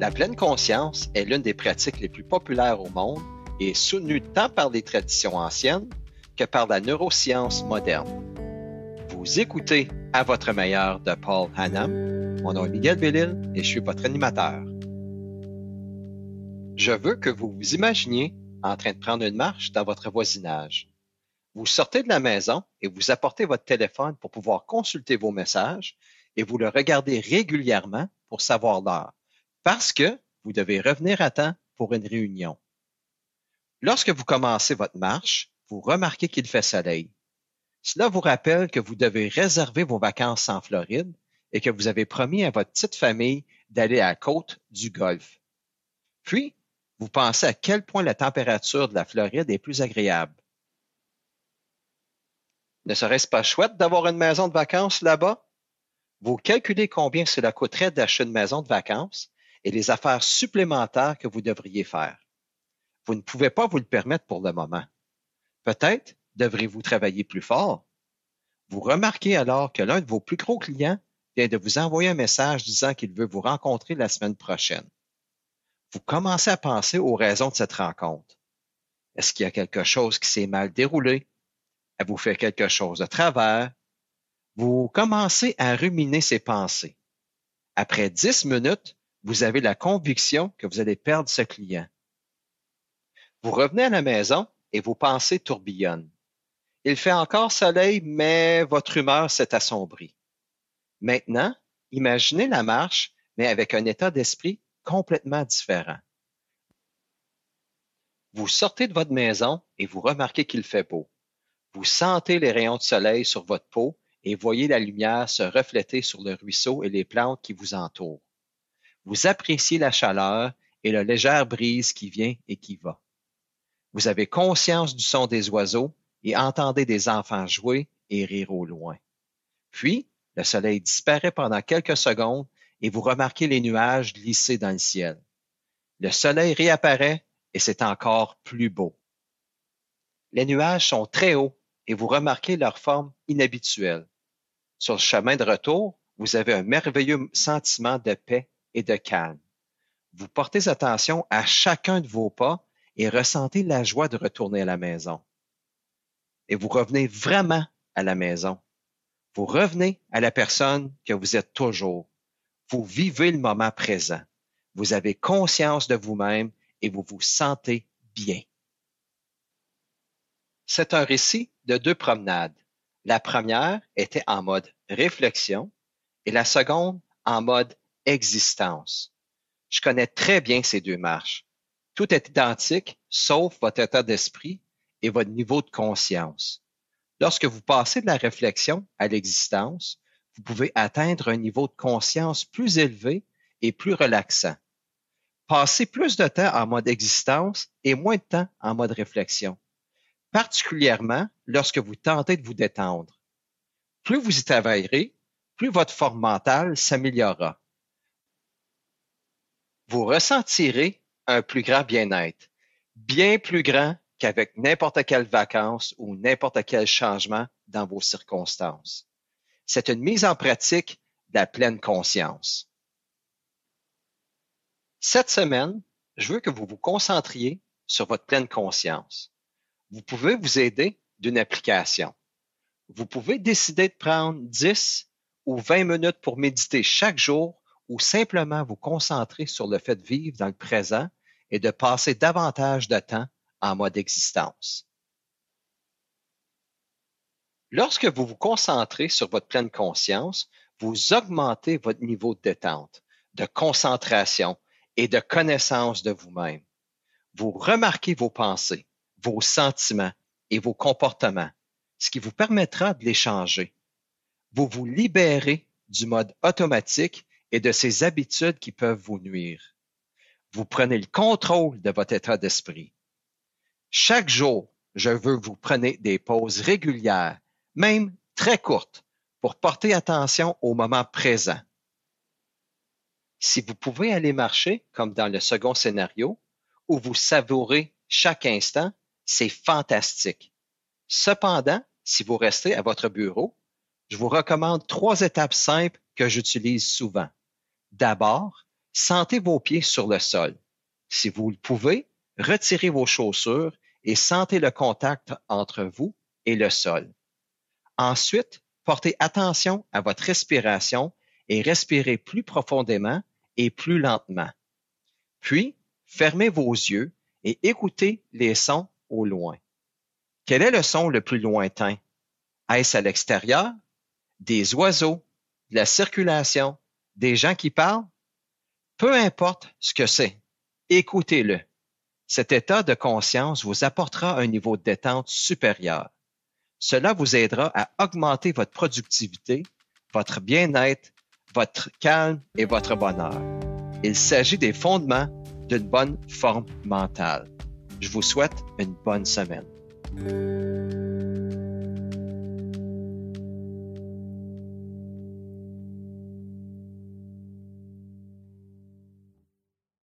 La pleine conscience est l'une des pratiques les plus populaires au monde et est soutenue tant par les traditions anciennes que par la neuroscience moderne. Vous écoutez À votre meilleur de Paul Hannam. Mon nom est Miguel Bellil et je suis votre animateur. Je veux que vous vous imaginiez en train de prendre une marche dans votre voisinage. Vous sortez de la maison et vous apportez votre téléphone pour pouvoir consulter vos messages et vous le regardez régulièrement pour savoir l'heure parce que vous devez revenir à temps pour une réunion. Lorsque vous commencez votre marche, vous remarquez qu'il fait soleil. Cela vous rappelle que vous devez réserver vos vacances en Floride et que vous avez promis à votre petite famille d'aller à la côte du Golfe. Puis, vous pensez à quel point la température de la Floride est plus agréable. Ne serait-ce pas chouette d'avoir une maison de vacances là-bas? Vous calculez combien cela coûterait d'acheter une maison de vacances et les affaires supplémentaires que vous devriez faire. Vous ne pouvez pas vous le permettre pour le moment. Peut-être devrez-vous travailler plus fort. Vous remarquez alors que l'un de vos plus gros clients vient de vous envoyer un message disant qu'il veut vous rencontrer la semaine prochaine. Vous commencez à penser aux raisons de cette rencontre. Est-ce qu'il y a quelque chose qui s'est mal déroulé? Avez-vous fait quelque chose de travers? Vous commencez à ruminer ces pensées. Après dix minutes, vous avez la conviction que vous allez perdre ce client. Vous revenez à la maison et vos pensées tourbillonnent. Il fait encore soleil, mais votre humeur s'est assombrie. Maintenant, imaginez la marche, mais avec un état d'esprit complètement différent. Vous sortez de votre maison et vous remarquez qu'il fait beau. Vous sentez les rayons de soleil sur votre peau et voyez la lumière se refléter sur le ruisseau et les plantes qui vous entourent. Vous appréciez la chaleur et la légère brise qui vient et qui va. Vous avez conscience du son des oiseaux et entendez des enfants jouer et rire au loin. Puis, le soleil disparaît pendant quelques secondes et vous remarquez les nuages glisser dans le ciel. Le soleil réapparaît et c'est encore plus beau. Les nuages sont très hauts et vous remarquez leur forme inhabituelle. Sur le chemin de retour, vous avez un merveilleux sentiment de paix et de calme. Vous portez attention à chacun de vos pas et ressentez la joie de retourner à la maison. Et vous revenez vraiment à la maison. Vous revenez à la personne que vous êtes toujours. Vous vivez le moment présent. Vous avez conscience de vous-même et vous vous sentez bien. C'est un récit de deux promenades. La première était en mode réflexion et la seconde en mode existence. Je connais très bien ces deux marches. Tout est identique, sauf votre état d'esprit et votre niveau de conscience. Lorsque vous passez de la réflexion à l'existence, vous pouvez atteindre un niveau de conscience plus élevé et plus relaxant. Passez plus de temps en mode existence et moins de temps en mode réflexion, particulièrement lorsque vous tentez de vous détendre. Plus vous y travaillerez, plus votre forme mentale s'améliorera vous ressentirez un plus grand bien-être, bien plus grand qu'avec n'importe quelle vacances ou n'importe quel changement dans vos circonstances. C'est une mise en pratique de la pleine conscience. Cette semaine, je veux que vous vous concentriez sur votre pleine conscience. Vous pouvez vous aider d'une application. Vous pouvez décider de prendre 10 ou 20 minutes pour méditer chaque jour ou simplement vous concentrer sur le fait de vivre dans le présent et de passer davantage de temps en mode existence. Lorsque vous vous concentrez sur votre pleine conscience, vous augmentez votre niveau de détente, de concentration et de connaissance de vous-même. Vous remarquez vos pensées, vos sentiments et vos comportements, ce qui vous permettra de les changer. Vous vous libérez du mode automatique et de ces habitudes qui peuvent vous nuire. Vous prenez le contrôle de votre état d'esprit. Chaque jour, je veux que vous preniez des pauses régulières, même très courtes, pour porter attention au moment présent. Si vous pouvez aller marcher, comme dans le second scénario, où vous savourez chaque instant, c'est fantastique. Cependant, si vous restez à votre bureau, je vous recommande trois étapes simples que j'utilise souvent. D'abord, sentez vos pieds sur le sol. Si vous le pouvez, retirez vos chaussures et sentez le contact entre vous et le sol. Ensuite, portez attention à votre respiration et respirez plus profondément et plus lentement. Puis, fermez vos yeux et écoutez les sons au loin. Quel est le son le plus lointain? Est-ce à l'extérieur? Des oiseaux, de la circulation, des gens qui parlent? Peu importe ce que c'est, écoutez-le. Cet état de conscience vous apportera un niveau de détente supérieur. Cela vous aidera à augmenter votre productivité, votre bien-être, votre calme et votre bonheur. Il s'agit des fondements d'une bonne forme mentale. Je vous souhaite une bonne semaine.